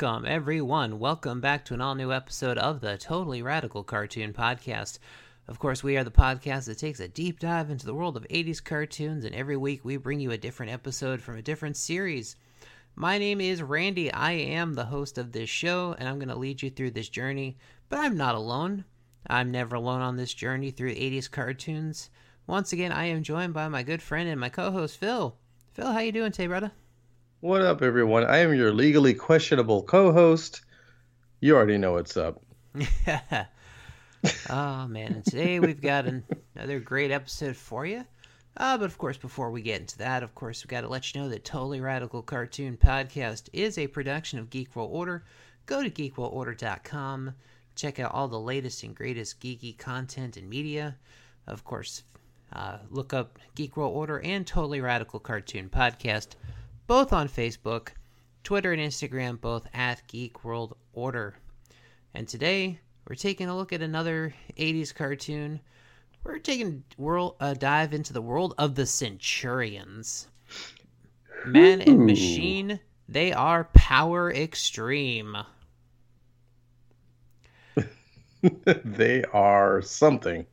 welcome everyone. Welcome back to an all new episode of the Totally Radical Cartoon Podcast. Of course, we are the podcast that takes a deep dive into the world of 80s cartoons, and every week we bring you a different episode from a different series. My name is Randy. I am the host of this show, and I'm going to lead you through this journey. But I'm not alone. I'm never alone on this journey through 80s cartoons. Once again, I am joined by my good friend and my co-host Phil. Phil, how you doing today, brother? What up, everyone? I am your legally questionable co-host. You already know what's up. oh man, and today we've got an, another great episode for you. Uh, but of course, before we get into that, of course, we've got to let you know that Totally Radical Cartoon Podcast is a production of Geek World Order. Go to geekworldorder.com, check out all the latest and greatest geeky content and media. Of course, uh, look up Geek World Order and Totally Radical Cartoon Podcast both on Facebook, Twitter, and Instagram, both at Geek World Order. And today, we're taking a look at another 80s cartoon. We're taking world, a dive into the world of the Centurions. Man and machine, they are power extreme. they are something,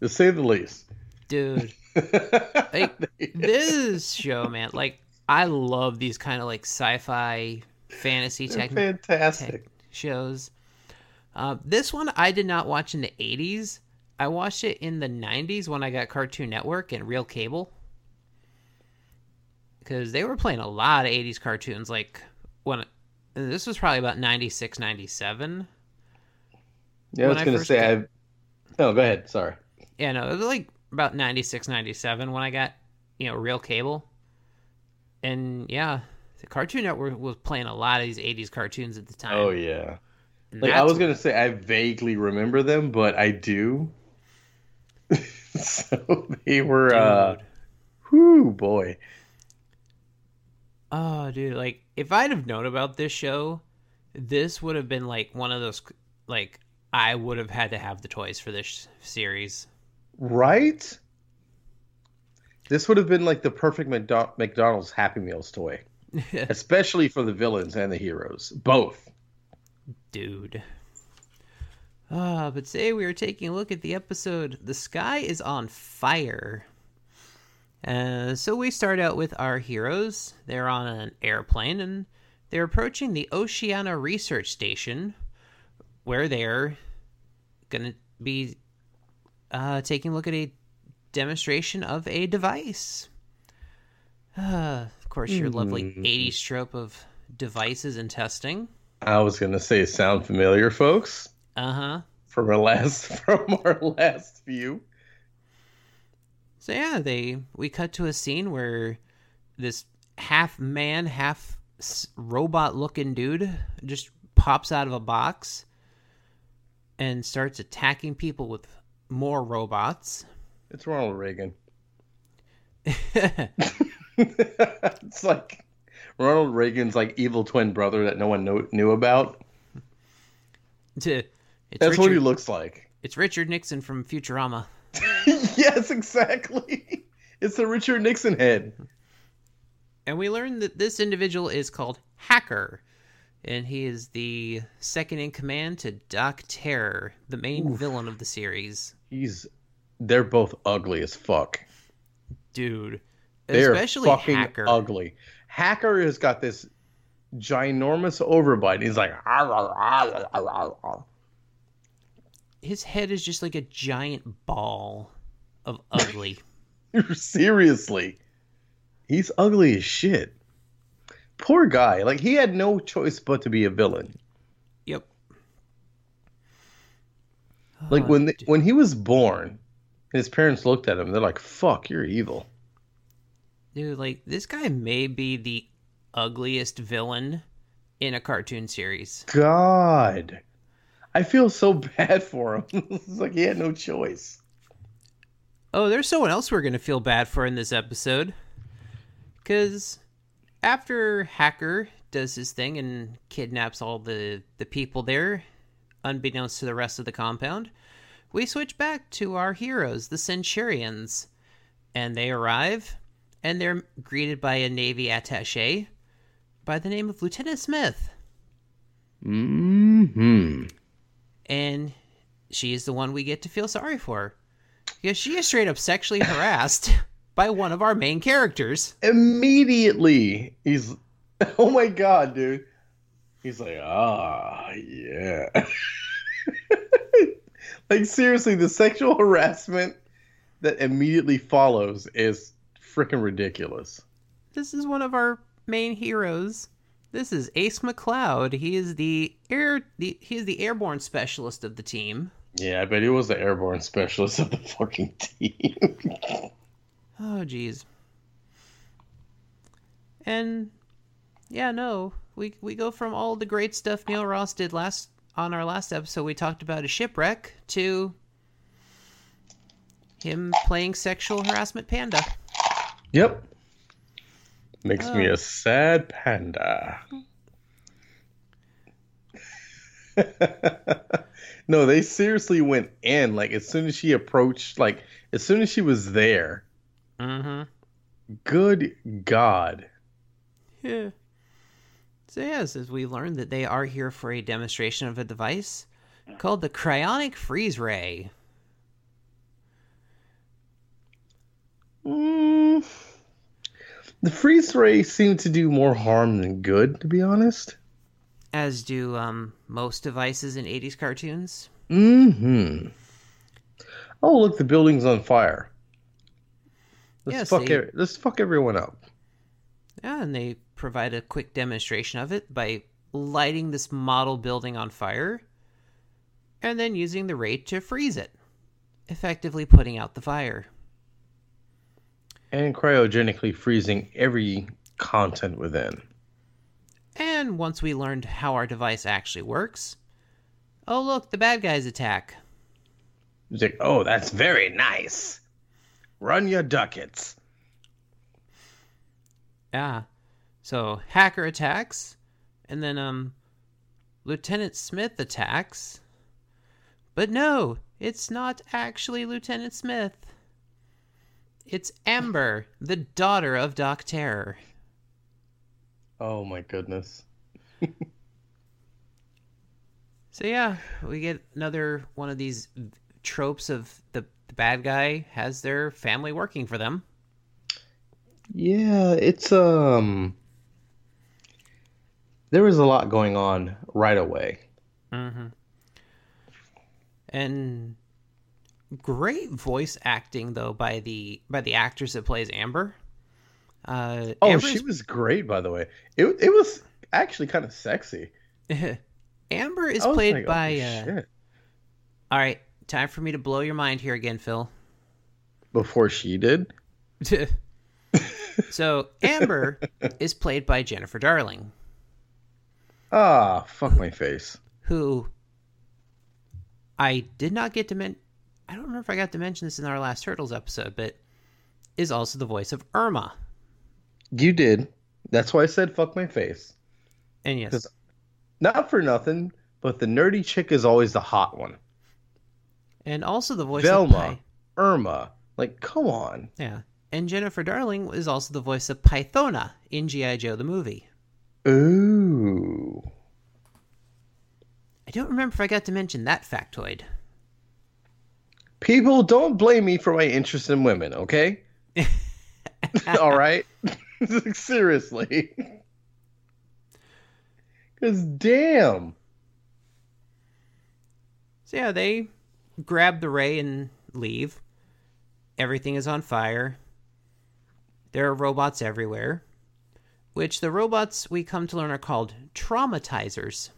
to say the least. Dude, like, this show, man, like, I love these kind of like sci-fi fantasy tech, fantastic tech shows. Uh, this one I did not watch in the '80s. I watched it in the '90s when I got Cartoon Network and Real Cable because they were playing a lot of '80s cartoons. Like when this was probably about '96, '97. Yeah, I was going to say got... I. Oh, go ahead. Sorry. Yeah, no, it was like about 96, 97 when I got you know Real Cable and yeah, the Cartoon Network was playing a lot of these '80s cartoons at the time. Oh yeah, like I was gonna say, I vaguely remember them, but I do. so they were, dude. uh, whoo boy. Oh, dude! Like, if I'd have known about this show, this would have been like one of those. Like, I would have had to have the toys for this series. Right? This would have been like the perfect McDonald's Happy Meals toy, especially for the villains and the heroes, both. Dude. Ah, uh, but today we are taking a look at the episode "The Sky Is on Fire." Uh, so we start out with our heroes. They're on an airplane and they're approaching the Oceana Research Station, where they're gonna be uh, taking a look at a demonstration of a device. Uh, of course, your lovely 80s hmm. trope of devices and testing. I was going to say, sound familiar, folks? Uh huh. From our last from our last view. So yeah, they we cut to a scene where this half man, half robot looking dude just pops out of a box and starts attacking people with more robots. It's Ronald Reagan. it's like Ronald Reagan's like evil twin brother that no one know, knew about. It's That's Richard, what he looks like. It's Richard Nixon from Futurama. yes, exactly. It's the Richard Nixon head. And we learn that this individual is called Hacker, and he is the second in command to Doc Terror, the main Oof. villain of the series. He's they're both ugly as fuck. Dude. They're especially fucking Hacker. ugly. Hacker has got this ginormous overbite. He's like ah, ah, ah, his head is just like a giant ball of ugly. Seriously. He's ugly as shit. Poor guy. Like he had no choice but to be a villain. Yep. Like oh, when when he was born, his parents looked at him. They're like, "Fuck, you're evil." Dude, like this guy may be the ugliest villain in a cartoon series. God, I feel so bad for him. it's like he had no choice. Oh, there's someone else we're gonna feel bad for in this episode, because after Hacker does his thing and kidnaps all the the people there, unbeknownst to the rest of the compound, we switch back to our heroes, the Centurions, and they arrive and they're greeted by a Navy attache. by the name of Lieutenant Smith. Mm hmm. And she is the one we get to feel sorry for. Because she is straight up sexually harassed by one of our main characters. Immediately, he's, oh my god, dude. He's like, ah, yeah. like seriously, the sexual harassment that immediately follows is freaking ridiculous. This is one of our main heroes. This is Ace McCloud. He is the air the he is the airborne specialist of the team. Yeah, I bet he was the airborne specialist of the fucking team. oh jeez. And yeah, no. We we go from all the great stuff Neil Ross did last on our last episode we talked about a shipwreck to him playing sexual harassment panda. Yep. Makes me a sad panda. no, they seriously went in. Like as soon as she approached, like as soon as she was there. Mm-hmm. Good God. Yeah. So yes, as we learned that they are here for a demonstration of a device called the cryonic freeze ray. Mm, the freeze ray seemed to do more harm than good, to be honest. As do um, most devices in 80s cartoons. Mm-hmm. Oh, look, the building's on fire. Let's Yes, fuck they- it. Let's fuck everyone up. Yeah, and they provide a quick demonstration of it by lighting this model building on fire and then using the ray to freeze it, effectively putting out the fire. And cryogenically freezing every content within. And once we learned how our device actually works, oh look, the bad guys attack. It's like, oh, that's very nice. Run your ducats. Yeah. So hacker attacks, and then um Lieutenant Smith attacks. But no, it's not actually Lieutenant Smith. It's Amber, the daughter of Doc Terror. Oh my goodness. So yeah, we get another one of these tropes of the, the bad guy has their family working for them. Yeah, it's um. There was a lot going on right away. Mm-hmm. And great voice acting though by the by the actress that plays Amber. Uh, Oh, Amber's- she was great, by the way. It it was actually kind of sexy. Amber is played like, oh, by. Uh, shit. all right, time for me to blow your mind here again, Phil. Before she did. so Amber is played by Jennifer Darling, Ah, fuck my face. who I did not get to men. I don't remember if I got to mention this in our last Turtles episode, but is also the voice of Irma. You did. That's why I said fuck my face. And yes. Not for nothing, but the nerdy chick is always the hot one. and also the voice Velma. of Pi- Irma. Like, come on. yeah, and Jennifer Darling is also the voice of Pythona in GI Joe the movie. Ooh. I don't remember if I got to mention that factoid. People, don't blame me for my interest in women, okay? All right? Seriously. Because damn. So yeah, they grab the ray and leave. Everything is on fire. There are robots everywhere, which the robots we come to learn are called traumatizers.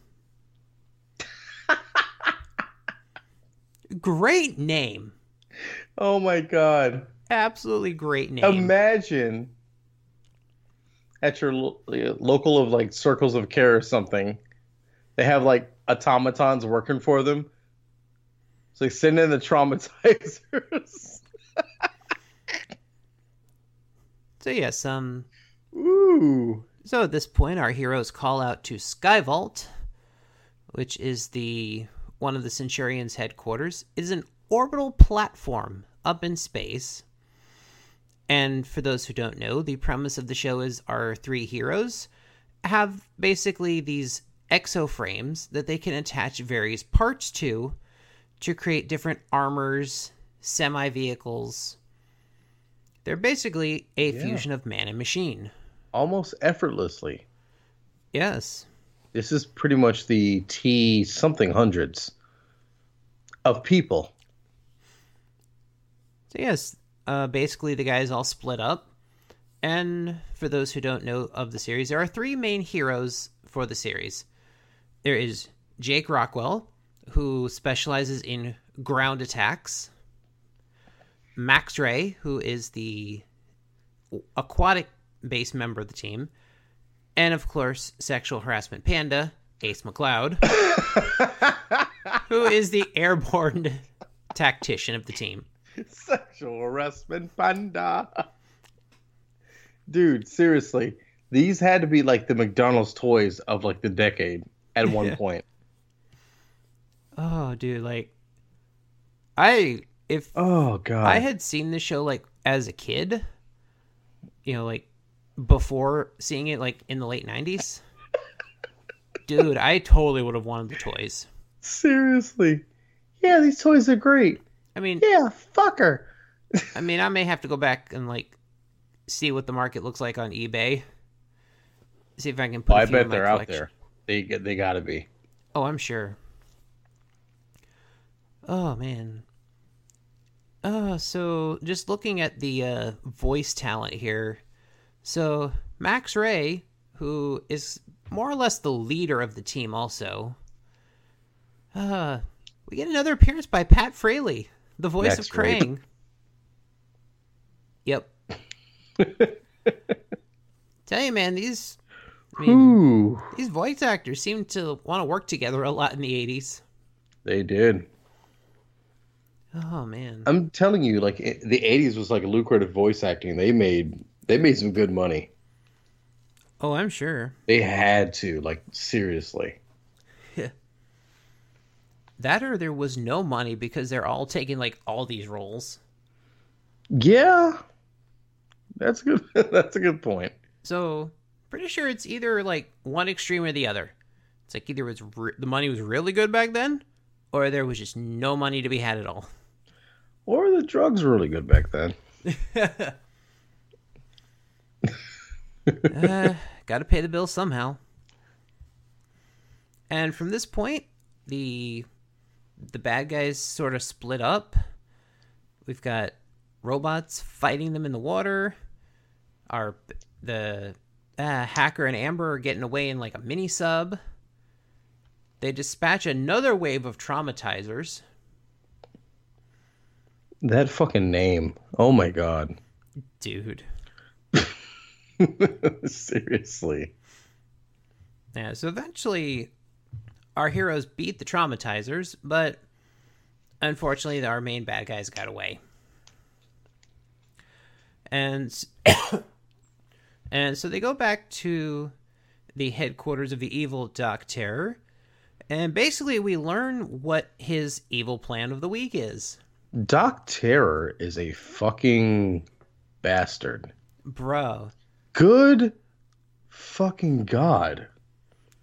great name. Oh my god. Absolutely great name. Imagine at your lo- local of like circles of care or something, they have like automatons working for them. So they send in the traumatizers. so yes, um Ooh. So at this point, our heroes call out to Skyvault, which is the one of the Centurion's headquarters. It is an orbital platform up in space. And for those who don't know, the premise of the show is our three heroes have basically these exoframes that they can attach various parts to to create different armors, semi vehicles. They're basically a Yeah. fusion of man and machine. Almost effortlessly. Yes. This is pretty much the T something hundreds of people. So yes, uh, basically the guys all split up. And for those who don't know of the series, there are three main heroes for the series. There is Jake Rockwell, who specializes in ground attacks. Max Ray, who is the aquatic based member of the team. And of course, sexual harassment panda, Ace McCloud, who is the airborne tactician of the team. Sexual harassment panda. Dude, seriously. These had to be like the McDonald's toys of like the decade at one point. Oh, dude, like I if Oh god. I had seen this show like as a kid, you know, like before seeing it like in the late 90s. dude, I totally would have wanted the toys. seriously. Yeah, these toys are great. I mean, Yeah, fucker. I mean, I may have to go back and like see what the market looks like on eBay. See if I can put. Well, a I few in bet my they're out there. They get they got to be. Oh, I'm sure. Oh man. Uh so just looking at the uh voice talent here. So Max Ray, who is more or less the leader of the team also. Uh we get another appearance by Pat Fraley, the voice Max of. Krang. Yep. Tell you man, these I mean, these voice actors seem to want to work together a lot in the 80s. they did. Oh man. I'm telling you, like it, the '80s was like lucrative voice acting. They made they made some good money. Oh, I'm sure. They had to, like seriously. That or there was no money because they're all taking like all these roles. Yeah, that's good. that's a good point. So, pretty sure it's either like one extreme or the other. It's like either it was re- the money was really good back then or there was just no money to be had at all. Or the drugs were really good back then. uh, Got to pay the bill somehow. And from this point, the the bad guys sort of split up. We've got robots fighting them in the water. Our the uh, hacker and Amber are getting away in like a mini sub. They dispatch another wave of traumatizers. That fucking name. Oh my god. Dude. Seriously. Yeah, so eventually our heroes beat the traumatizers, but unfortunately our main bad guys got away. And and so they go back to the headquarters of the evil Doc Terror. And basically we learn what his evil plan of the week is. Doc Terror is a fucking bastard. Bro, Good fucking god.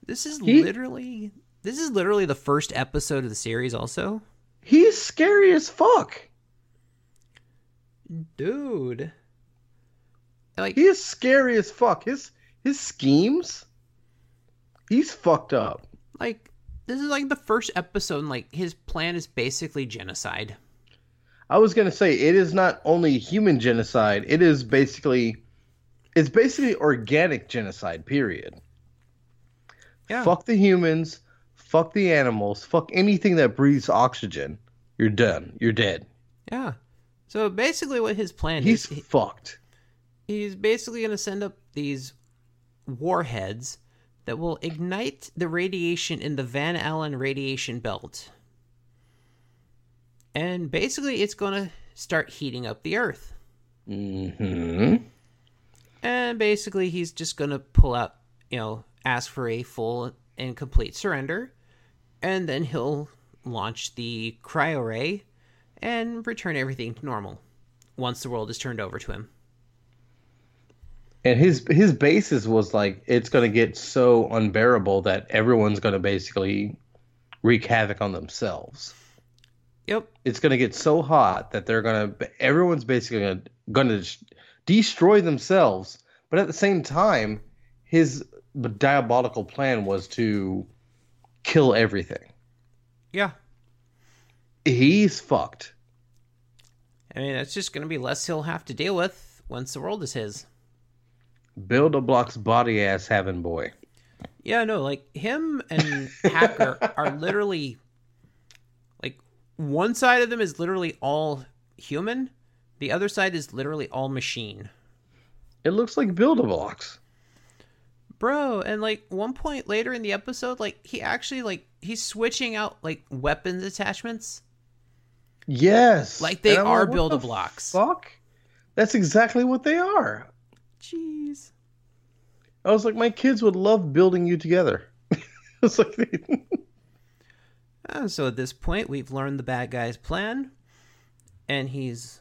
this is He- literally this is literally the first episode of the series also. He's scary as fuck. Dude. Like He is scary as fuck. His his schemes. He's fucked up. like this is like the first episode and like his plan is basically genocide I was gonna say it is not only human genocide. It is basically, it's basically organic genocide. Period. yeah Fuck the humans. Fuck the animals. Fuck anything that breathes oxygen. You're done. You're dead. yeah so basically what his plan He's is he- fucked. he's basically going to send up these warheads that will ignite the radiation in the van allen radiation belt and basically it's going to start heating up the earth hmm And basically, he's just going to pull out, you know, ask for a full and complete surrender. And then he'll launch the cryo ray and return everything to normal once the world is turned over to him. And his his basis was like it's going to get so unbearable that everyone's going to basically wreak havoc on themselves. Yep. It's going to get so hot that they're going to everyone's basically going to destroy themselves. But at the same time, his diabolical plan was to kill everything. Yeah. He's fucked. I mean, it's just going to be less he'll have to deal with once the world is his. Build a block's body ass having boy. Yeah, no, like him and Hacker are literally like one side of them is literally all human, the other side is literally all machine. It looks like build a blocks. Bro, and like one point later in the episode, like he actually like he's switching out like weapons attachments. Yes. Like they are like, build a the blocks. Fuck. That's exactly what they are. Jeez. I was like, my kids would love building you together. it's like they... Uh, so at this point, we've learned the bad guy's plan, and he's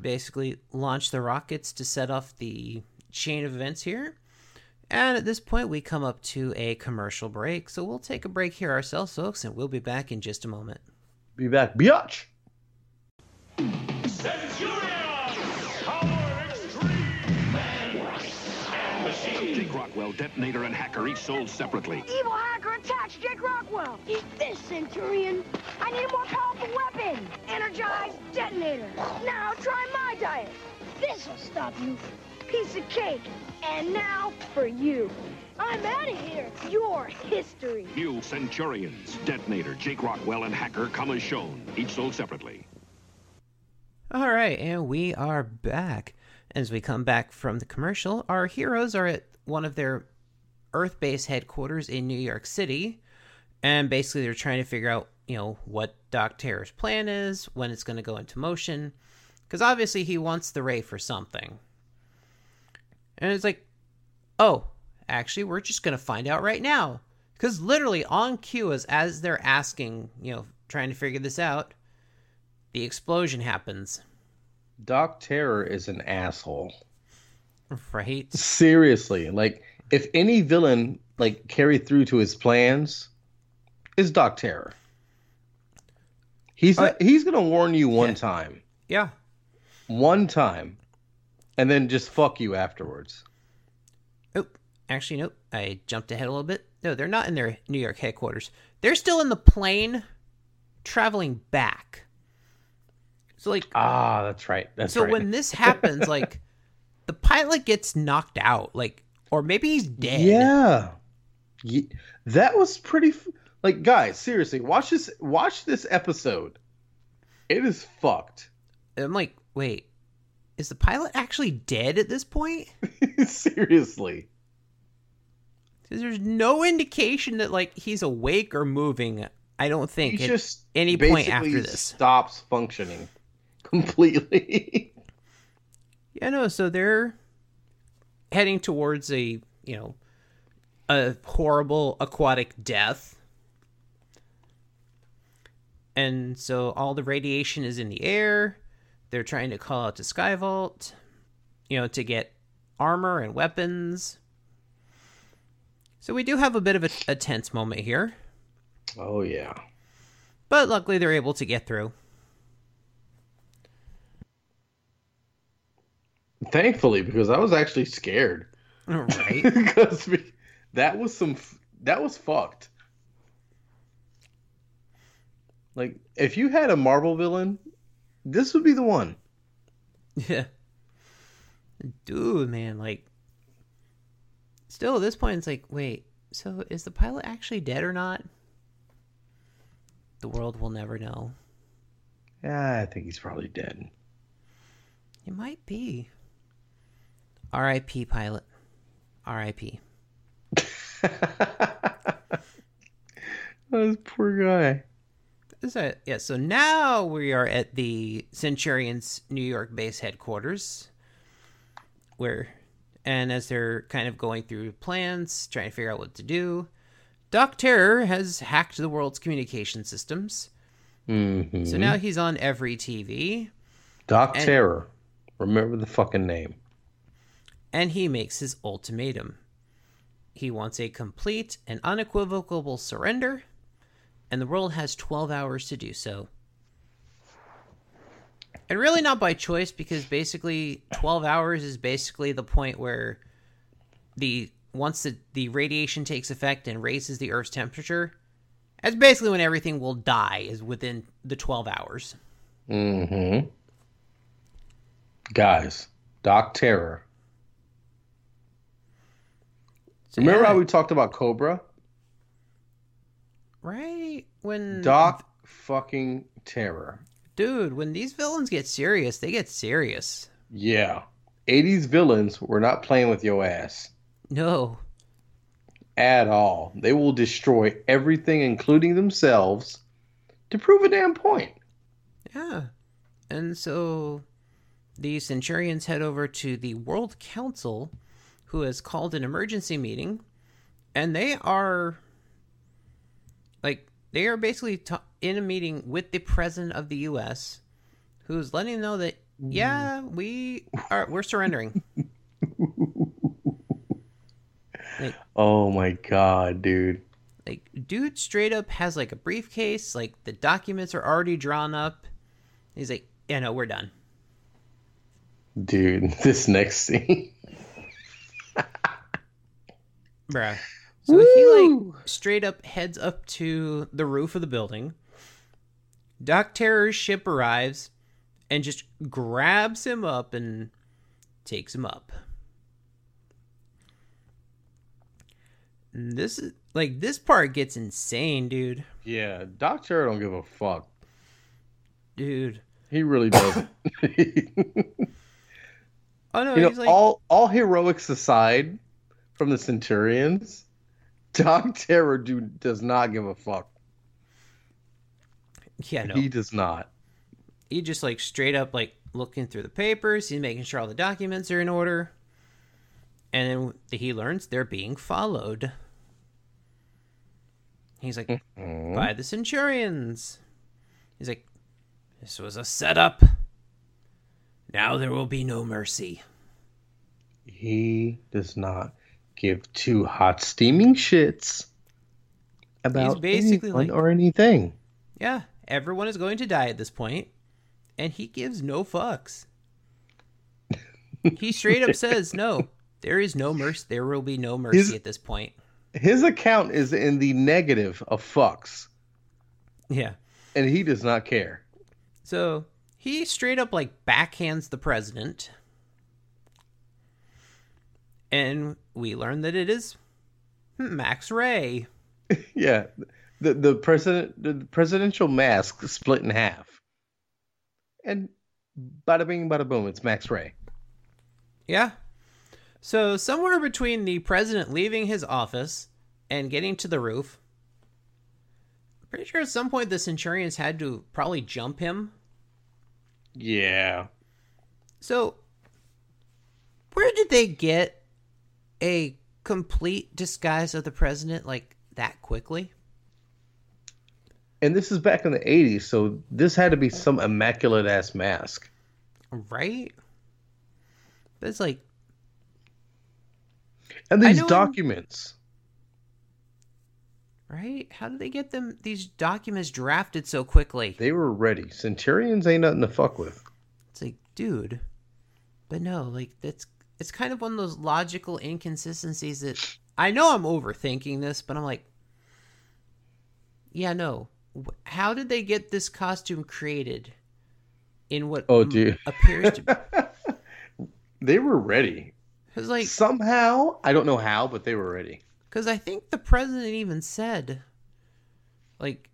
basically launch the rockets to set off the chain of events here. And at this point, we come up to a commercial break. So we'll take a break here ourselves, folks, and we'll be back in just a moment. be back, biatch. Rockwell, detonator and hacker, each sold separately. Evil hacker attacks Jake Rockwell. Eat this, Centurion. I need a more powerful weapon. Energize detonator. Now try my diet. This'll stop you. Piece of cake. And now for you. I'm out of here. Your history. New Centurions, detonator, Jake Rockwell, and hacker come as shown, each sold separately. All right, and we are back. As we come back from the commercial, our heroes are at one of their Earth base headquarters in New York City. And basically, they're trying to figure out, you know, what Doc Terror's plan is, when it's going to go into motion. Because obviously, he wants the Ray for something. And it's like, oh, actually, we're just going to find out right now. Because literally, on cue, as, as they're asking, you know, trying to figure this out, the explosion happens. Doc Terror is an asshole. Right? Seriously, like if any villain like carried through to his plans, is Doc Terror. He's Uh, not, he's gonna warn you one yeah. time, Yeah. one time, and then just fuck you afterwards. Oh, actually, nope. I jumped ahead a little bit. No, they're not in their New York headquarters. They're still in the plane traveling back. So, like, Ah, that's right. That's so right. when this happens, like, the pilot gets knocked out, like, or maybe he's dead. Yeah. Ye- That was pretty f- like guys, seriously, watch this watch this episode. It is fucked. I'm like, wait, is the pilot actually dead at this point? seriously. There's no indication that, like, he's awake or moving. I don't think He just any point after this. stops functioning completely. Yeah, no, so they're heading towards a, you know, a horrible aquatic death. And so all the radiation is in the air. They're trying to call out to Sky Vault, you know, to get armor and weapons. So we do have a bit of a, a tense moment here, oh yeah. but luckily they're able to get through. Thankfully, because I was actually scared. Right? because we- that was some that was fucked. Like if you had a Marvel villain, this would be the one. Yeah. Dude, man, like still at this point it's like, wait, so is the pilot actually dead or not? The world will never know. Yeah, I think he's probably dead. It might be. R.I.P. pilot. R.I.P. That this poor guy. Is that yeah, so now we are at the Centurions New York base headquarters. Where and as they're kind of going through plans, trying to figure out what to do, Doc Terror has hacked the world's communication systems. Mm-hmm. So now he's on every TV. Doc and- Terror. Remember the fucking name. And he makes his ultimatum. He wants a complete and unequivocal surrender, and the world has 12 hours to do so. And really not by choice because basically 12 hours is basically the point where the once the, the radiation takes effect and raises the earth's temperature, that's basically when everything will die is within the 12 hours. Mm-hmm. Guys, Doc Terror. So, Remember yeah, how we talked about Cobra? right when Doc fucking Terror. dude, when these villains get serious, they get serious. Yeah. 80s villains were not playing with your ass No. at all. They will destroy everything, including themselves, to prove a damn point. Yeah. And so the Centurions head over to the World Council, who has called an emergency meeting, and they are like they are basically ta in a meeting with the president of the U.S., who's letting them know that yeah, we are we're surrendering. like, Oh my god, dude. like dude straight up has like a briefcase, like the documents are already drawn up. He's like, yeah, no, we're done. Dude, this next scene. Bruh. So he like straight up heads up to the roof of the building. Doc Terror's ship arrives and just grabs him up and takes him up. And this is like this part gets insane, dude. Yeah, Doc Terror don't give a fuck. Dude. He really doesn't. Oh no, you know, like all all heroics aside from the Centurions, Doc Terror do, does not give a fuck. Yeah, no. He does not. he just like straight up like looking through the papers he's making sure all the documents are in order and then he learns they're being followed he's like Mhm. by the centurions he's like this was a setup now there will be no mercy He does not give two hot steaming shits about basically anyone like- or anything. yeah everyone is going to die at this point and he gives no fucks he straight up says no there is no mercy there will be no mercy His- at this point His account is in the negative of fucks, yeah and he does not care. So he straight up like backhands the president. And we learn that it is Max Ray. Yeah, the the president the presidential mask split in half, and bada bing, bada boom, it's Max Ray. Yeah. So somewhere between the president leaving his office and getting to the roof, I'm pretty sure at some point the Centurions had to probably jump him. Yeah, So where did they get a complete disguise of the president like that quickly? and this is back in the '80s, so this had to be some immaculate ass mask. Right? But it's like, And these documents. right? How did they get them these documents drafted so quickly? They were ready. Centurions ain't nothing to fuck with. It's like, dude. But no, like that's it's kind of one of those logical inconsistencies that I know I'm overthinking this, but I'm like, yeah, no. How did they get this costume created in what Oh, dude. appears to be? They were ready. Because like, Somehow, I don't know how, but they were ready. because I think the president even said, like,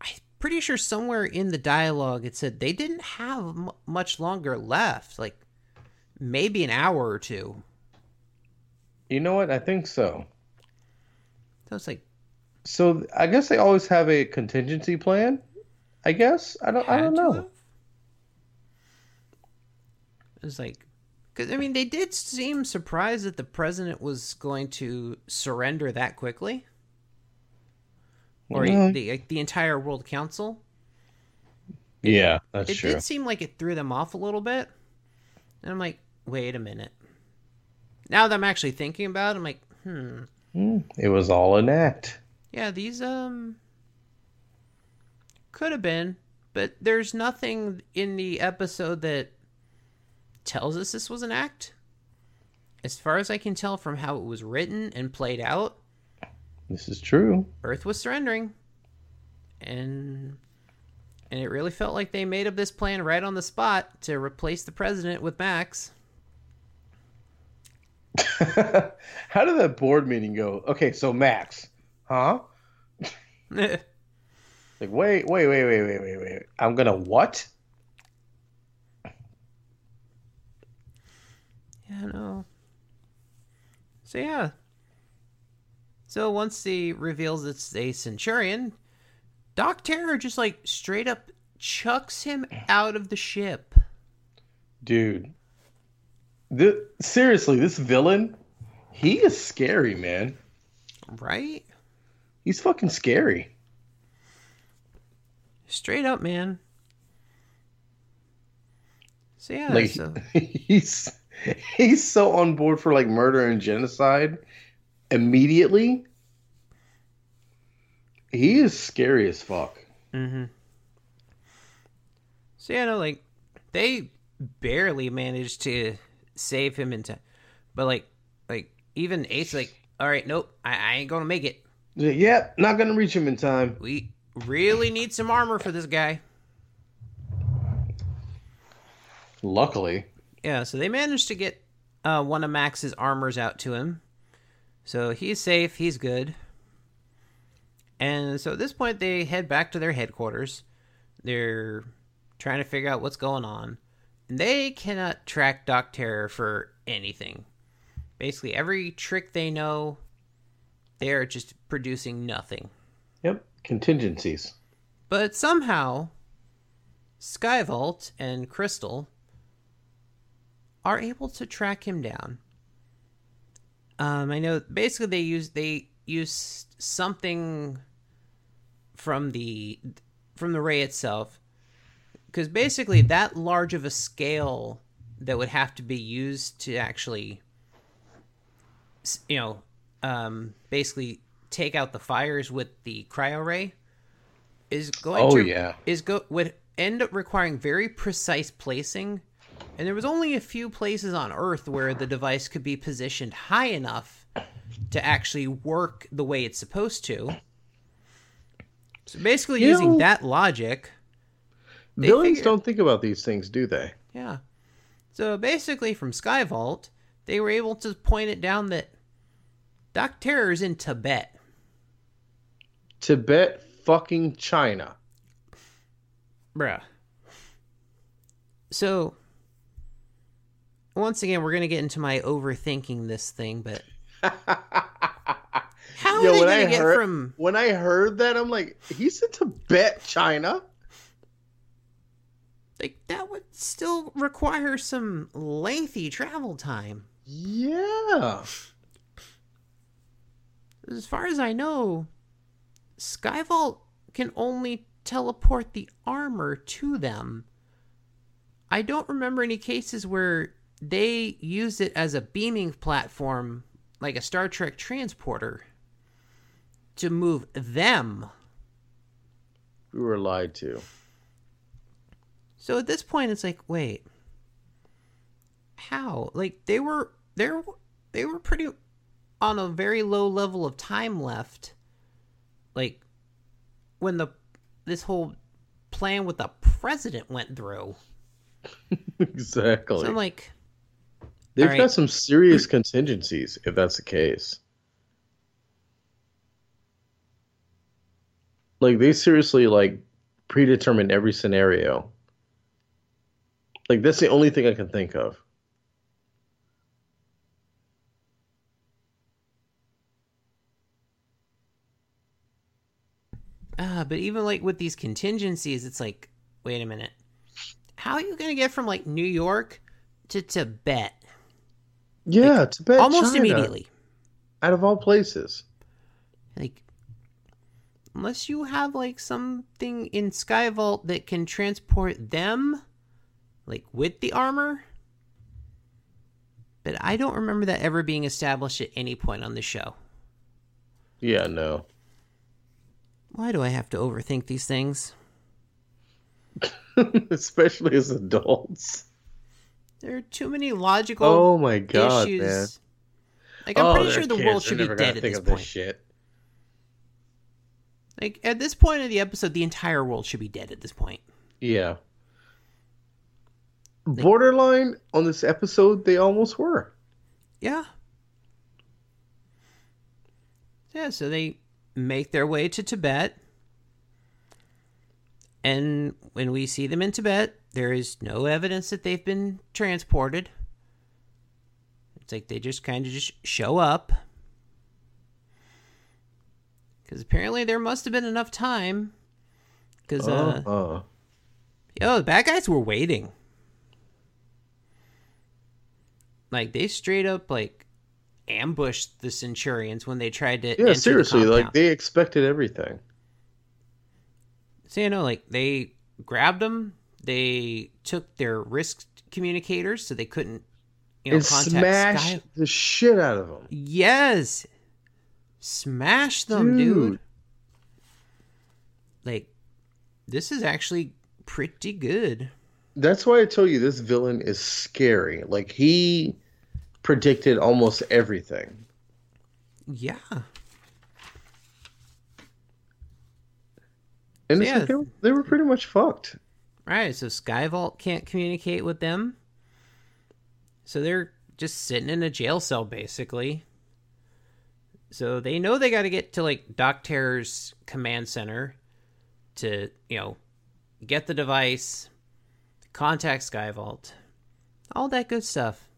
I'm pretty sure somewhere in the dialogue it said they didn't have m- much longer left, like maybe an hour or two. You know what? I think so. So it's like, So I guess they always have a contingency plan. I guess I don't. I don't know. It's like, because I mean, they did seem surprised that the president was going to surrender that quickly, or Yeah. the like, the entire World Council. Yeah, that's It true. It did seem like it threw them off a little bit, and I'm like, wait a minute, now that I'm actually thinking about it, I'm like, hmm. It was all an act. Yeah, these um could have been, but there's nothing in the episode that tells us this was an act. As far as I can tell from how it was written and played out, This is true. Earth was surrendering. And and it really felt like they made up this plan right on the spot to replace the president with Max. How did that board meeting go? Okay, so Max, huh? Like, wait, wait, wait, wait, wait, wait, wait. I'm gonna what? Yeah, no. So yeah. So once he reveals it's a Centurion, Doc Terror just like straight up chucks him out of the ship. Dude. Th- seriously, this villain, he is scary, man. Right? He's fucking scary. Straight up, man. So yeah, Like so he's he's so on board for like murder and genocide immediately. He is scary as fuck. Mm-hmm. So yeah, no, like they barely managed to save him in time, but like, like even Ace, like, all right, nope, I, I ain't gonna make it. Yep, not gonna reach him in time. We really need some armor for this guy. Luckily. Yeah, so they managed to get uh, one of Max's armors out to him, so he's safe, he's good. And so at this point, they head back to their headquarters. They're trying to figure out what's going on. They cannot track Doc Terror for anything. Basically, every trick they know, they're just producing nothing. Yep. Contingencies. But somehow, Skyvault and Crystal are able to track him down. Um, I know basically they use they use something from the from the ray itself because basically that large of a scale that would have to be used to actually you know um, basically take out the fires with the cryo ray is going Oh, to yeah. is go would end up requiring very precise placing and there was only a few places on earth where the device could be positioned high enough to actually work the way it's supposed to so basically You using know- that logic They Villains figure- don't think about these things, do they? yeah so basically from skyvault they were able to point it down that doc terror is in tibet Tibet, fucking China. Bruh. So, once again, we're going to get into my overthinking this thing, but. How Yo, are they going to get heard from. when I heard that, I'm like, he's in Tibet, China. Like, that would still require some lengthy travel time. Yeah. As far as I know, Skyvault can only teleport the armor to them. I don't remember any cases where they used it as a beaming platform, like a Star Trek transporter, to move them. We were lied to. So at this point, it's like, wait, how? Like they were, they were, they were pretty on a very low level of time left. Like when the this whole plan with the president went through. exactly. So I'm like, They've right. got some serious contingencies if that's the case. Like they seriously like predetermined every scenario. Like that's the only thing I can think of. ah, but even like with these contingencies, it's like, wait a minute, how are you gonna get from like New York to Tibet Yeah, Tibet, almost China, immediately? out of all places. like unless you have like something in Skyvault that can transport them like with the armor but I don't remember that ever being established at any point on the show. Yeah, no. Why do I have to overthink these things? Especially as adults. There are too many logical Oh my god, issues. man. Like I'm oh, pretty sure the kids. world should be dead at this point. shit. Like at this point of the episode, the entire world should be dead at this point. Yeah. Borderline on this episode, they almost were. Yeah. Yeah, so they make their way to Tibet. And when we see them in Tibet, there is no evidence that they've been transported. It's like they just kind of just show up. Because apparently there must have been enough time. Because, uh, uh, Yo, the bad guys were waiting. Like they straight up like ambushed the Centurions when they tried to. enter yeah, the seriously, like they expected everything. So you know, like they grabbed them. They took their risk communicators, so they couldn't, you know, and contact smashed Sky. the shit out of them. Yes, smash them, dude. Dude. Like, this is actually pretty good. That's why I tell you this villain is scary. Like he predicted almost everything. Yeah. And yeah. like they, were, they were pretty much fucked. Right, so Skyvault can't communicate with them. So they're just sitting in a jail cell, basically. So they know they got to get to, like, Doc Terror's command center to, you know, get the device, contact Skyvault, all that good stuff.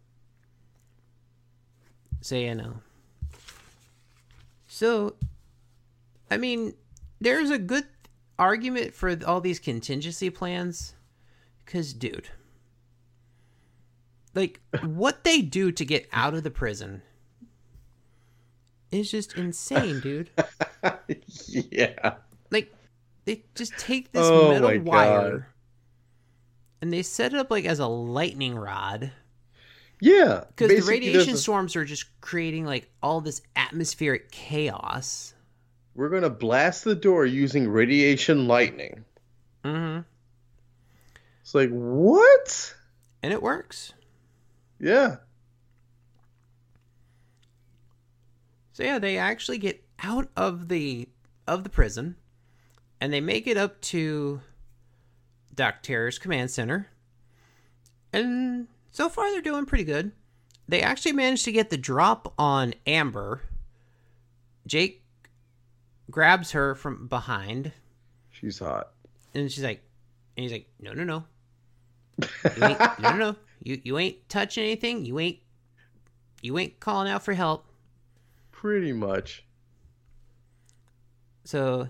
So, you know. So, I mean, there's a good argument for all these contingency plans because dude like what they do to get out of the prison is just insane dude yeah. like they just take this Oh metal wire God. and they set it up like as a lightning rod Yeah. because the radiation a- storms are just creating like all this atmospheric chaos We're gonna blast the door using radiation lightning. mm-hmm. It's like what? and it works Yeah. So yeah, they actually get out of the of the prison and they make it up to Doc Terror's command center. And so far they're doing pretty good. They actually managed to get the drop on Amber. Jake grabs her from behind She's hot. and she's like and he's like, No no no. You ain't no no no. You you ain't touching anything. You ain't you ain't calling out for help. Pretty much. So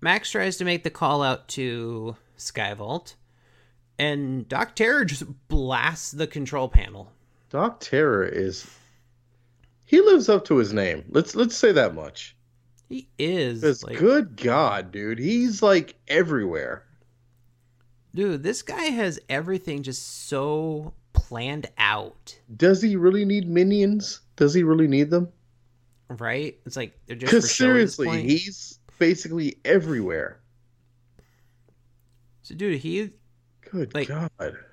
Max tries to make the call out to Skyvault, and Doc Terror just blasts the control panel. Doc Terror is he lives up to his name. Let's let's say that much. He is like, good God, dude, he's like everywhere. dude, this guy has everything just so planned out, Does he really need minions? Does he really need them? right? It's like they're just for Because seriously, he's basically everywhere. So, dude, he Good Like- God.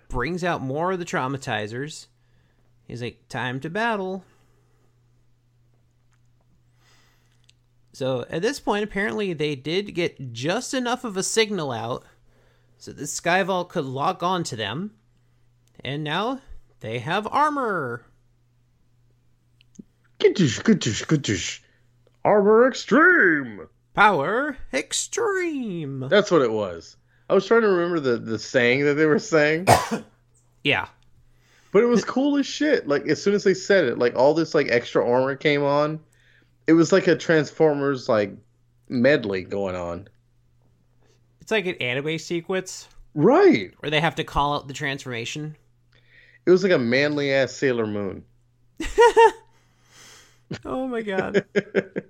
brings out more of the traumatizers. He's like, time to battle. So at this point, apparently they did get just enough of a signal out so that Skyvault could lock on to them. And now they have armor. Giddish, giddish, giddish. Armor Extreme. Power extreme. That's what it was. I was trying to remember the, the saying that they were saying, Yeah. but it was cool as shit. Like as soon as they said it, like all this like extra armor came on. It was like a Transformers like medley going on. It's like an anime sequence Right. where they have to call out the transformation. It was like a manly ass Sailor Moon. Oh my god.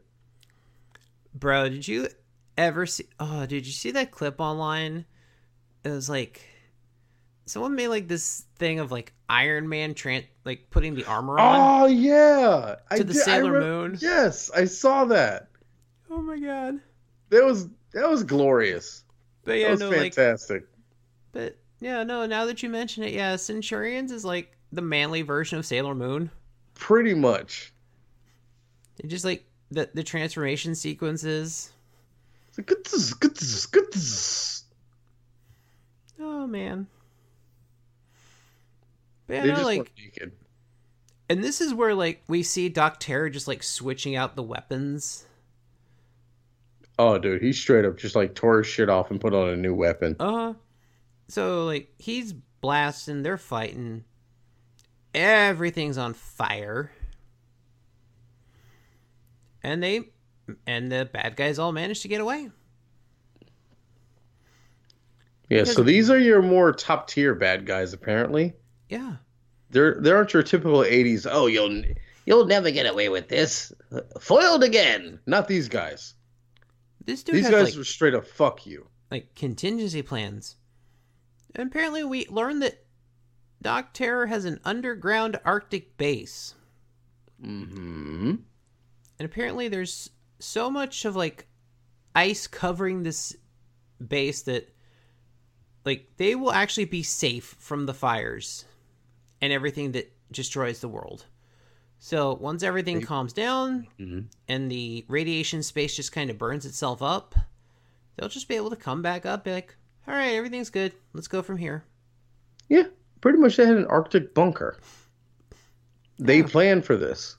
Bro, did you ever see Oh, did you see that clip online? It was like someone made like this thing of like Iron Man tran like putting the armor on. Oh yeah, I To the did- Sailor remem- Moon. Yes, I saw that. Oh my god! That was that was glorious. But That yeah, was no, like, fantastic. but yeah, no. Now that you mention it, yeah, Centurions is like the manly version of Sailor Moon. Pretty much. It just like the the transformation sequences. It's like, "Good zzz, good zzz, good zzz." Oh man. But yeah, They no, just like, naked. and this is where like we see Doc Terror just like switching out the weapons. Oh, dude, he straight up just like tore his shit off and put on a new weapon. Uh so like he's blasting, they're fighting. Everything's on fire. And they and the bad guys all manage to get away. Yeah, so these are your more top tier bad guys, apparently. Yeah. They're they aren't your typical '80s. Oh, you'll you'll never get away with this. Foiled again. Not these guys. This dude These has guys like, were straight up fuck you. like contingency plans. And apparently we learned that Doc Terror has an underground Arctic base. Hmm. And apparently there's so much of like ice covering this base that like they will actually be safe from the fires and everything that destroys the world. So once everything calms down Mhm. and the radiation space just kind of burns itself up, they'll just be able to come back up, be like, all right, everything's good. Let's go from here. Yeah, pretty much they had an Arctic bunker. They Yeah. planned for this.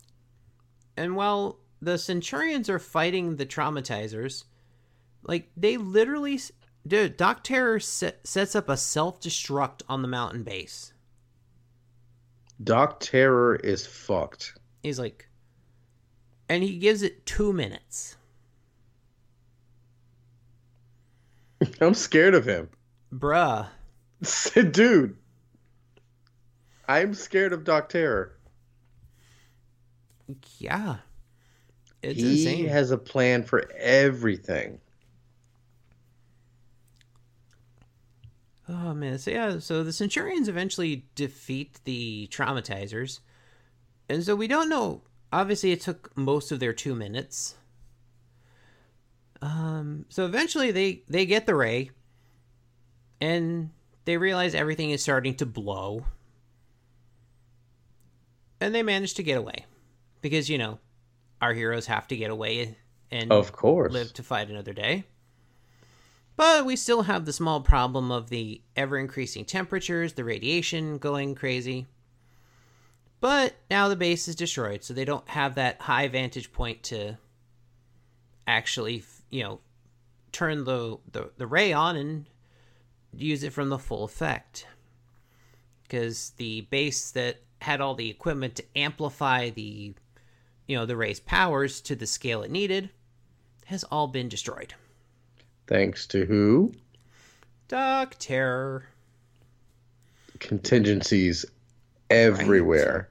And while the Centurions are fighting the traumatizers, like they literally, dude, Doc Terror set, sets up a self destruct on the mountain base. Doc Terror is fucked. He's like, and he gives it two minutes. I'm scared of him. Bruh. Dude. I'm scared of Doc Terror. Yeah. It's he insane. has a plan for everything. Oh man, so yeah, so the Centurions eventually defeat the traumatizers. And so we don't know obviously it took most of their 2 minutes. Um so eventually they they get the ray and they realize everything is starting to blow. And they manage to get away. Because you know, our heroes have to get away and Of course. live to fight another day. But we still have the small problem of the ever increasing temperatures, the radiation going crazy. But now the base is destroyed, so they don't have that high vantage point to actually, you know, turn the, the, the ray on and use it from the full effect. Because the base that had all the equipment to amplify the, you know, the ray's powers to the scale it needed has all been destroyed. Thanks to who? Doc Terror. Contingencies everywhere.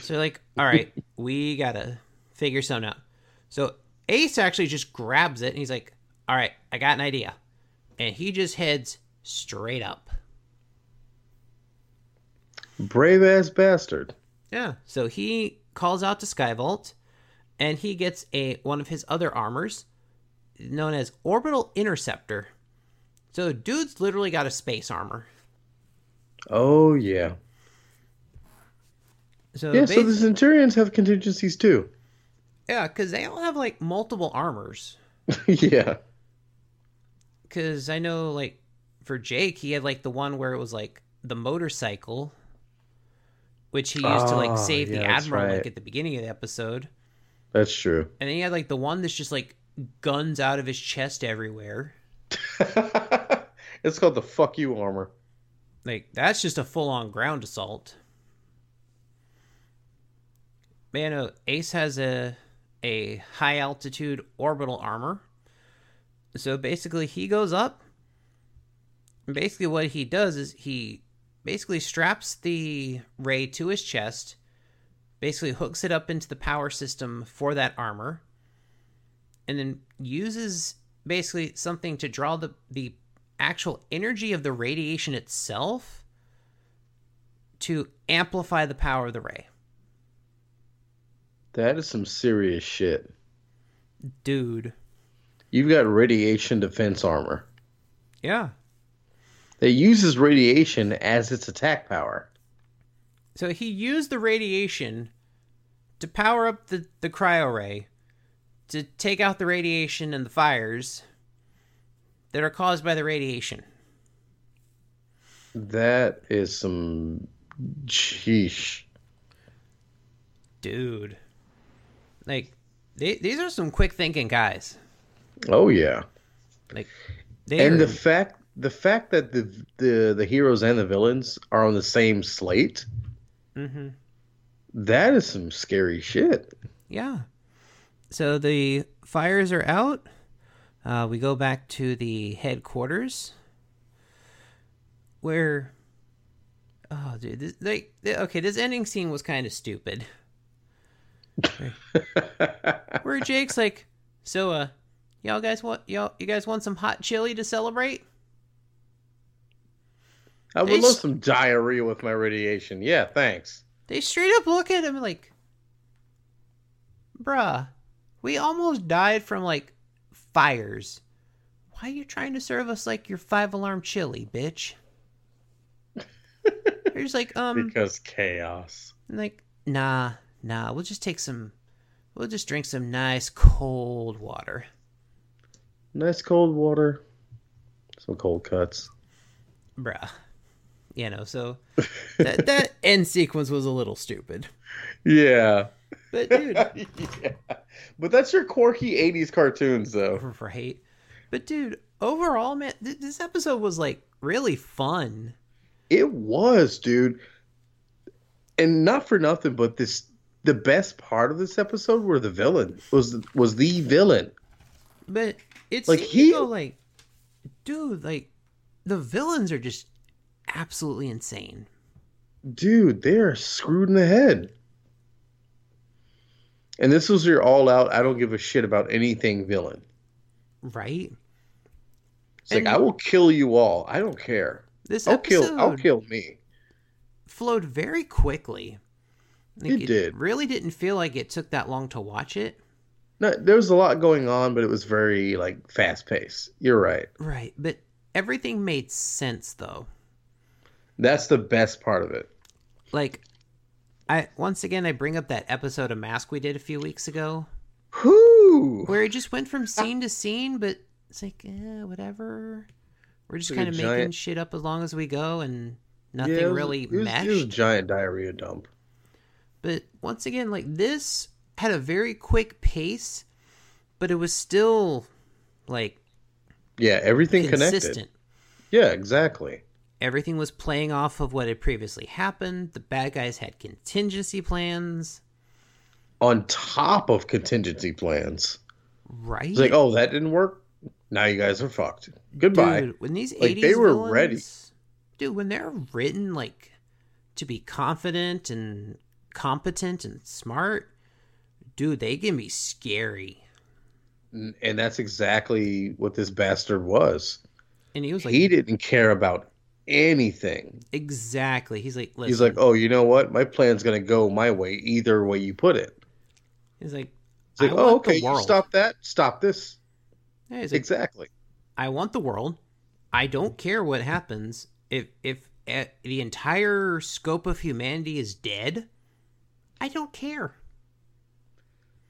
So like, all right, we gotta figure something out. So Ace actually just grabs it and he's like, "All right, I got an idea," and he just heads straight up. Brave ass bastard. Yeah. So he calls out to Skyvault, and he gets a one of his other armors, known as Orbital Interceptor. So dude's literally got a space armor. Oh yeah. So Yeah, so the Centurions have contingencies too. yeah, because they all have like multiple armors. yeah. Because I know, like, for Jake, he had like the one where it was like the motorcycle, which he used to like Oh, save the yeah, that's admiral like at the beginning of the episode, That's true. and then he had like the one that's just like guns out of his chest everywhere. it's called the fuck you armor. Like that's just a full on ground assault. Man, uh, Ace has a a high altitude orbital armor. So basically, he goes up. And basically, what he does is he basically straps the ray to his chest, basically hooks it up into the power system for that armor, and then uses basically something to draw the the actual energy of the radiation itself to amplify the power of the ray. That is some serious shit. Dude. You've got radiation defense armor Yeah. that uses radiation as its attack power. So he used the radiation to power up the, the cryo ray to take out the radiation and the fires that are caused by the radiation. That is some sheesh. Dude. Like, they, these are some quick thinking guys. Oh yeah. Like, they and are- the fact the fact that the the the heroes and the villains are on the same slate, Mhm. that is some scary shit. Yeah. So the fires are out. Uh, we go back to the headquarters, where, oh, dude, this, like, okay, this ending scene was kind of stupid. Where Jake's like, so, uh, y'all guys want y'all you guys want some hot chili to celebrate? I would They love some diarrhea with my radiation. Yeah, thanks. They straight up look at him like, bruh, we almost died from like fires. Why are you trying to serve us like your five alarm chili, bitch? They're just like, um, Because chaos. like, nah, nah, we'll just take some, we'll just drink some nice cold water. Nice cold water. Some cold cuts. Bruh. You know, so that, that end sequence was a little stupid. Yeah. But dude, yeah. But that's your quirky 80s cartoons, though. for, hate. But dude, overall, man, th- this episode was like really fun. It was, dude. And not for nothing, but this the best part of this episode were the villain was was the villain. But it's Like, he- go like, dude, like the villains are just absolutely insane. Dude, they are screwed in the head. And this was your all out, I don't give a shit about anything villain. Right? It's like I will kill you all. I don't care. This I'll kill I'll kill me. flowed very quickly. Like, It did. Really didn't feel like it took that long to watch it. No, there was a lot going on, but it was very like fast paced. You're right. Right. But everything made sense though. That's the best part of it. Like I once again I bring up that episode of Mask we did a few weeks ago. Whoo! where it just went from scene to scene, but it's like, eh, whatever. We're just Like kind of making giant- shit up as long as we go, and nothing Yeah, was- really it was, meshed. It was a giant diarrhea dump. But once again, like this had a very quick pace, but it was still like Yeah, everything consistent. connected. Yeah, exactly. Everything was playing off of what had previously happened. The bad guys had contingency plans, On top of contingency plans. right? It's like, oh, that didn't work. Now you guys are fucked. Goodbye. Dude, when these Like, 80s they were villains, ready. Dude, when they're written like to be confident and competent and smart, dude, they can be scary. And that's exactly what this bastard was. And he was like, he didn't care about anything. exactly. He's like, listen. He's like, oh, you know what? My plan's gonna go my way, either way you put it. he's like, It's like, oh, okay, you stop that, stop this. Yeah, he's like, Exactly. I want the world. I don't care what happens. If if uh, the entire scope of humanity is dead, I don't care.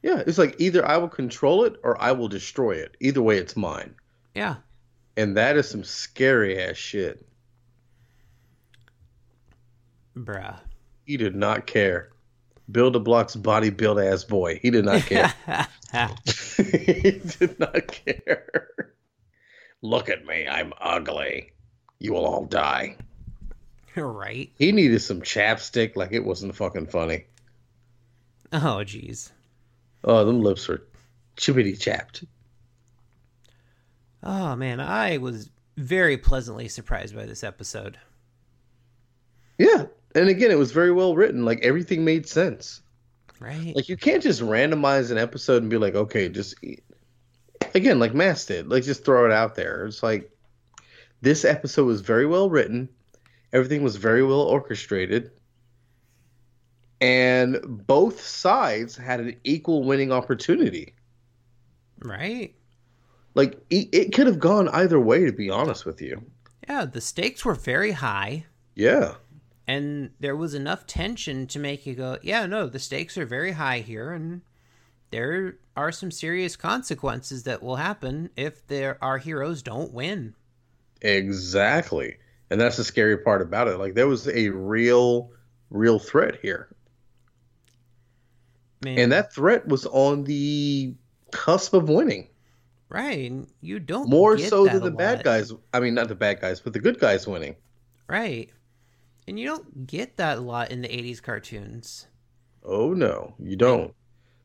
Yeah, it's like either I will control it or I will destroy it. Either way, it's mine. Yeah. And that is some scary ass shit. Bruh. He did not care. Build a blocks bodybuild ass boy. He did not care. he did not care. Look at me. I'm ugly. You will all die. right? He needed some chapstick like it wasn't fucking funny. Oh, jeez. Oh, them lips are chippity chapped. Oh man, I was very pleasantly surprised by this episode. Yeah. And again, it was very well written. Like everything made sense. Right? Like you can't just randomize an episode and be like, okay, just eat. again, like Mass did, like just throw it out there. It's like this episode was very well written. Everything was very well orchestrated. And both sides had an equal winning opportunity. Right? Like it, it could have gone either way to be honest with you. Yeah, the stakes were very high. Yeah. And there was enough tension to make you go, yeah, no, the stakes are very high here, and there are some serious consequences that will happen if there our heroes don't win. Exactly. And that's the scary part about it. Like there was a real real threat here. Man, And that threat was on the cusp of winning. right, and you don't More so that than the bad guys. I mean, not the bad guys, but the good guys winning. right? And you don't get that a lot in the '80s cartoons. Oh no, you don't.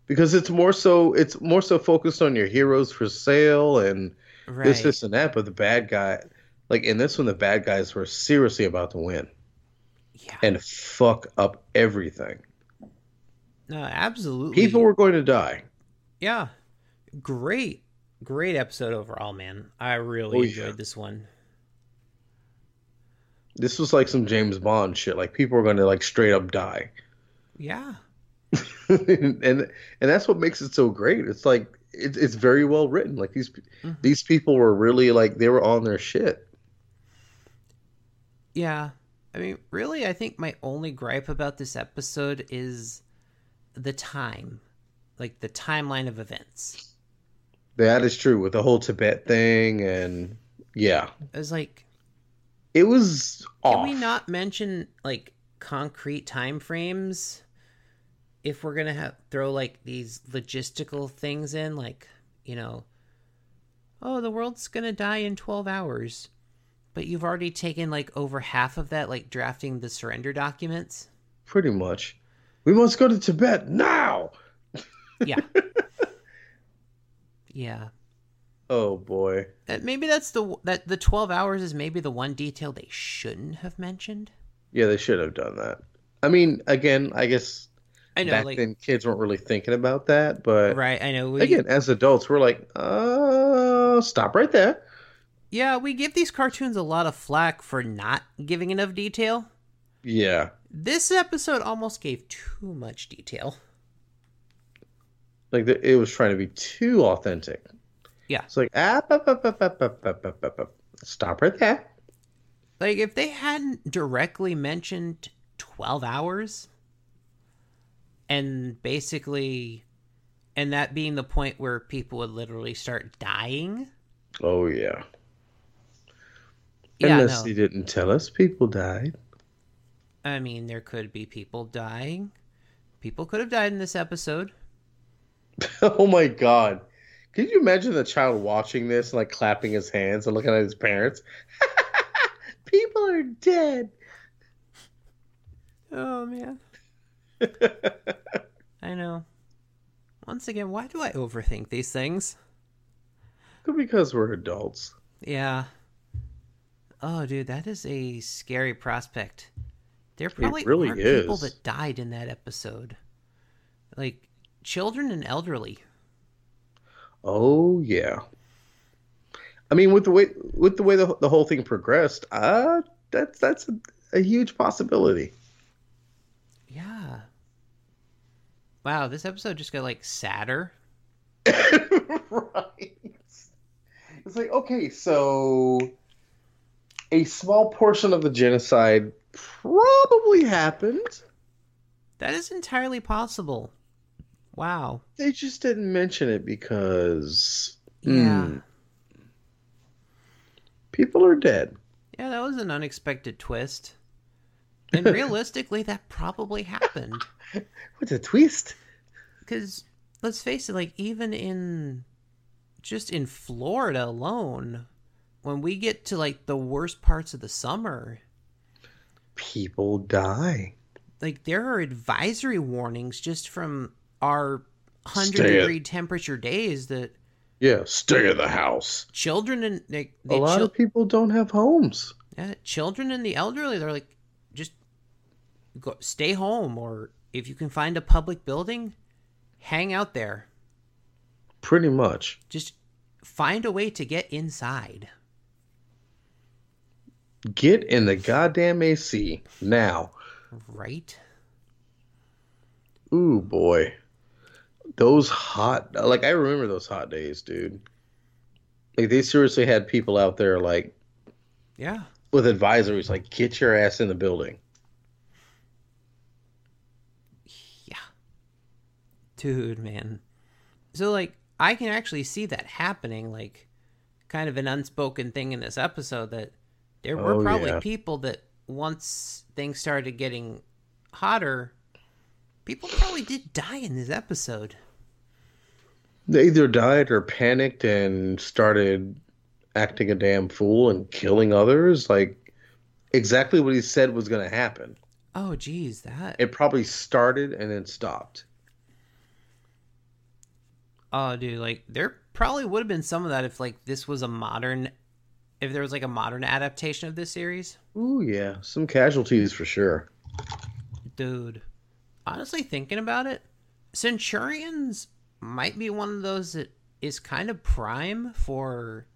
Because it's more so it's more so focused on your heroes for sale and Right? this, this, and that. But the bad guy, like in this one, the bad guys were seriously about to win yeah, and fuck up everything. no, absolutely. People were going to die. yeah, great, great episode overall, man. I really Oh, enjoyed yeah. this one. This was like some James Bond shit. Like people were going to like straight up die, Yeah, and and that's what makes it so great. It's like it's it's very well written. Like these Mhm. these people were really like they were on their shit. Yeah. I mean, really, I think my only gripe about this episode is the time. Like the timeline of events. That is true with the whole Tibet thing, and yeah, It was like, it was can we not mention like concrete time frames if we're gonna have throw like these logistical things in, like, you know, oh, the world's gonna die in twelve hours. But you've already taken like over half of that, like drafting the surrender documents. Pretty much. We must go to Tibet now. Yeah. yeah. Oh boy. Maybe that's the that the 12 hours is maybe the one detail they shouldn't have mentioned Yeah, they should have done that. I mean, again, I guess i know back like then kids weren't really thinking about that, but right i know we, again, as adults, we're like, uh, stop right there. yeah we give these cartoons a lot of flack for not giving enough detail Yeah. this episode almost gave too much detail Like the, it was trying to be too authentic. Yeah. It's like, ah, stop right there. like if they hadn't directly mentioned 12 hours and basically and that being the point where people would literally start dying Oh, yeah. yeah Unless no. he didn't tell us people died. I mean, there could be people dying. People could have died in this episode. Oh my god. Can you imagine the child watching this, like clapping his hands and looking at his parents? People are dead. Oh man, I know. Once again, why do I overthink these things? because we're adults. Yeah. Oh, dude, that is a scary prospect. There probably really aren't people that died in that episode, like children and elderly. Oh yeah. I mean, with the way with the way the, the whole thing progressed, uh, that's that's a, a huge possibility. Yeah. Wow, this episode just got like sadder. right. It's like okay, so a small portion of the genocide probably happened. That is entirely possible. Wow. They just didn't mention it because Yeah. hmm, people are dead. Yeah, that was an unexpected twist. And realistically, that probably happened. What's a twist? Because, let's face it, like, even in just in Florida alone, when we get to like the worst parts of the summer, People die. like, there are advisory warnings just from our 100 Stay at- degree temperature days that Yeah, stay in the house. children and like, A lot chil- of people don't have homes. Yeah, children and the elderly, they're like, just go, stay home, or if you can find a public building, hang out there. Pretty much. Just find a way to get inside. Get in the goddamn AC now. Right? Ooh boy. Those hot like I remember those hot days, dude. Like they seriously had people out there like Yeah. with advisories like get your ass in the building. Yeah. Dude, man. So, like, I can actually see that happening, like, kind of an unspoken thing in this episode that there were Oh, probably yeah. people that once things started getting hotter, people probably did die in this episode. They either died or panicked and started acting a damn fool and killing others. Like exactly what he said was going to happen. Oh, geez, that. It probably started and then stopped. Oh, dude, like there probably would have been some of that if like this was a modern, if there was like a modern adaptation of this series. Ooh yeah, some casualties for sure. Dude, honestly, thinking about it, Centurions might be one of those that is kind of prime for,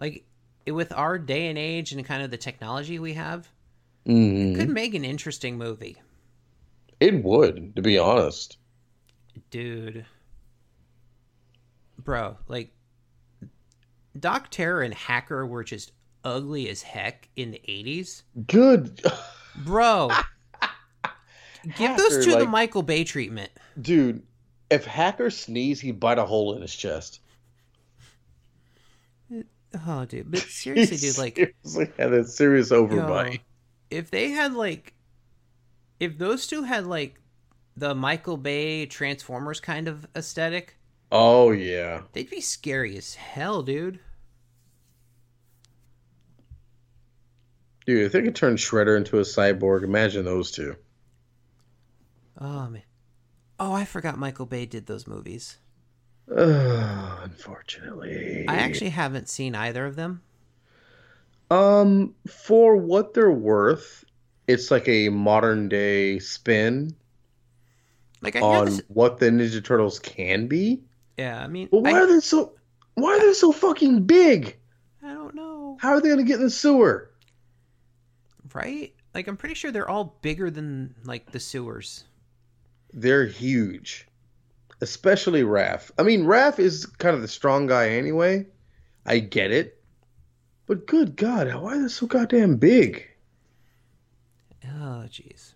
like, with our day and age and kind of the technology we have, hmm could make an interesting movie. It would, to be honest. Dude. Bro, like, Doc Terror and Hacker were just ugly as heck in the 80s. Good, Bro, give those two the Michael Bay treatment. dude. If Hacker sneezed, he'd bite a hole in his chest. Oh, dude, but seriously, dude, like, seriously had a serious Yo, overbite. if they had like if those two had like the Michael Bay Transformers kind of aesthetic, Oh yeah. they'd be scary as hell, dude. Dude, if they could turn Shredder into a cyborg, imagine those two. Oh man. Oh, I forgot Michael Bay did those movies. Ugh, unfortunately. I actually haven't seen either of them. Um, for what they're worth, it's like a modern day spin Like I on this, what the Ninja Turtles can be. yeah, I mean, But why I, are they so why are they so fucking big? I don't know, How are they gonna get in the sewer? right? Like I'm pretty sure they're all bigger than like the sewers. They're huge. Especially Raph. I mean, Raph is kind of the strong guy anyway. I get it. But good God, why are they so goddamn big? Oh, jeez.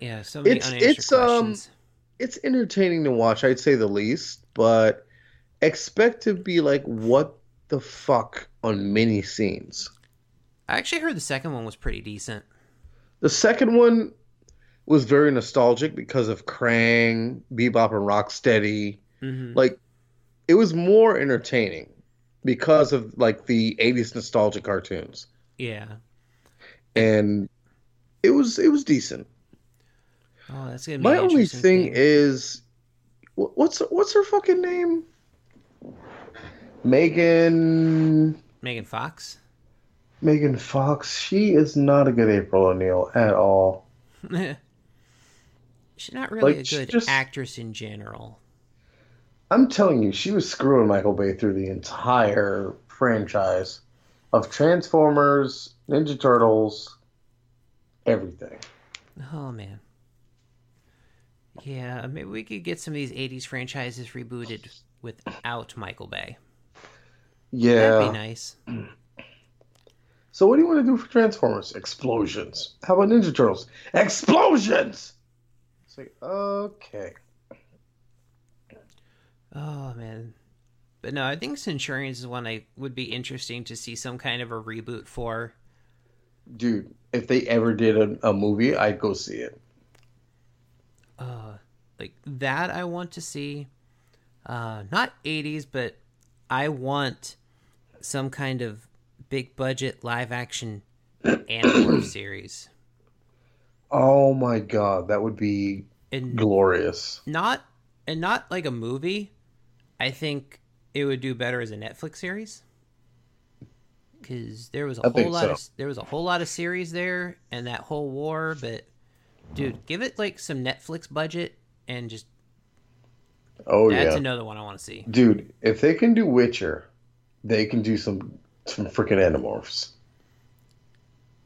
Yeah, so many It's- unanswered it's, um, questions. It's entertaining to watch, I'd say the least, but expect to be like, what the fuck on many scenes. I actually heard the second one was pretty decent. The second one was very nostalgic because of Krang, Bebop, and Rocksteady. hmm Like, it was more entertaining because of like the '80s nostalgia cartoons, Yeah. and it was it was decent. Oh, that's gonna My only thing is, what's what's her fucking name? Megan Megan Fox. Megan Fox. She is not a good April O'Neil at all. She's not really Like, a good just- actress in general. I'm telling you, she was screwing Michael Bay through the entire franchise of Transformers, Ninja Turtles, everything. Oh man. Yeah, maybe we could get some of these '80s franchises rebooted without Michael Bay. Yeah. That'd be nice. So what do you want to do for Transformers? Explosions. How about Ninja Turtles? Explosions. It's like okay. Oh man. But no, I think Centurions is one I would be interesting to see some kind of a reboot for. Dude, if they ever did a, a movie, I'd go see it. Uh, like that I want to see. Uh, not 80s, but I want some kind of big budget live action Animorph series. Oh my god, that would be And glorious. not and not like a movie. I think it would do better as a Netflix series. Cause there was a I whole lot so. of there was a whole lot of series there and that whole war, but dude, give it like some Netflix budget and just Oh that's yeah. That's another one I want to see. Dude, if they can do Witcher, they can do some some freaking Animorphs.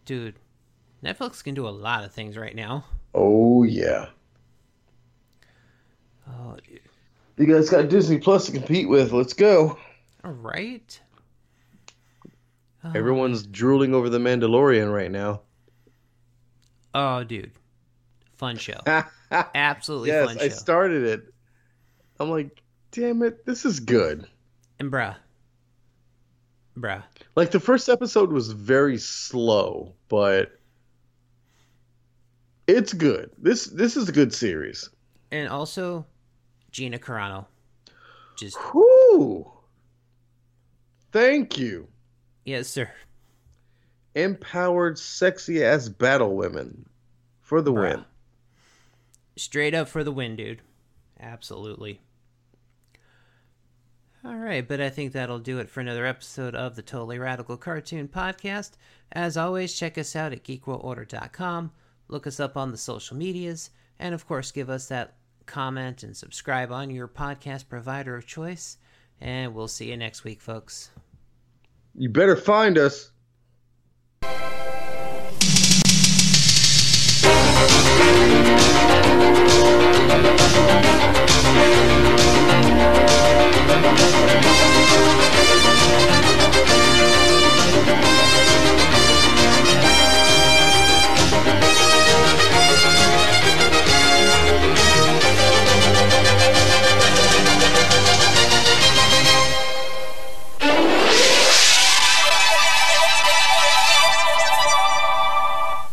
dude, Netflix can do a lot of things right now. Oh yeah. Oh, dude. You guys got Disney Plus to compete with. Let's go. All right. Oh, Everyone's drooling over the Mandalorian right now. Oh, dude. Fun show. Absolutely yes, fun I show. started it. I'm like, damn it, this is good. and bruh. Bruh. Like the first episode was very slow, but it's good. This this is a good series. And also, Gina Carano. Just, Whoo! Thank you. yes, sir. Empowered, sexy ass battle women for the Bruh. win. Straight up for the win, dude. Absolutely. All right, but I think that'll do it for another episode of the Totally Radical Cartoon Podcast. As always, check us out at geekworldorder.com, look us up on the social medias, and of course, give us that comment and subscribe on your podcast provider of choice. And we'll see you next week, folks. You better find us.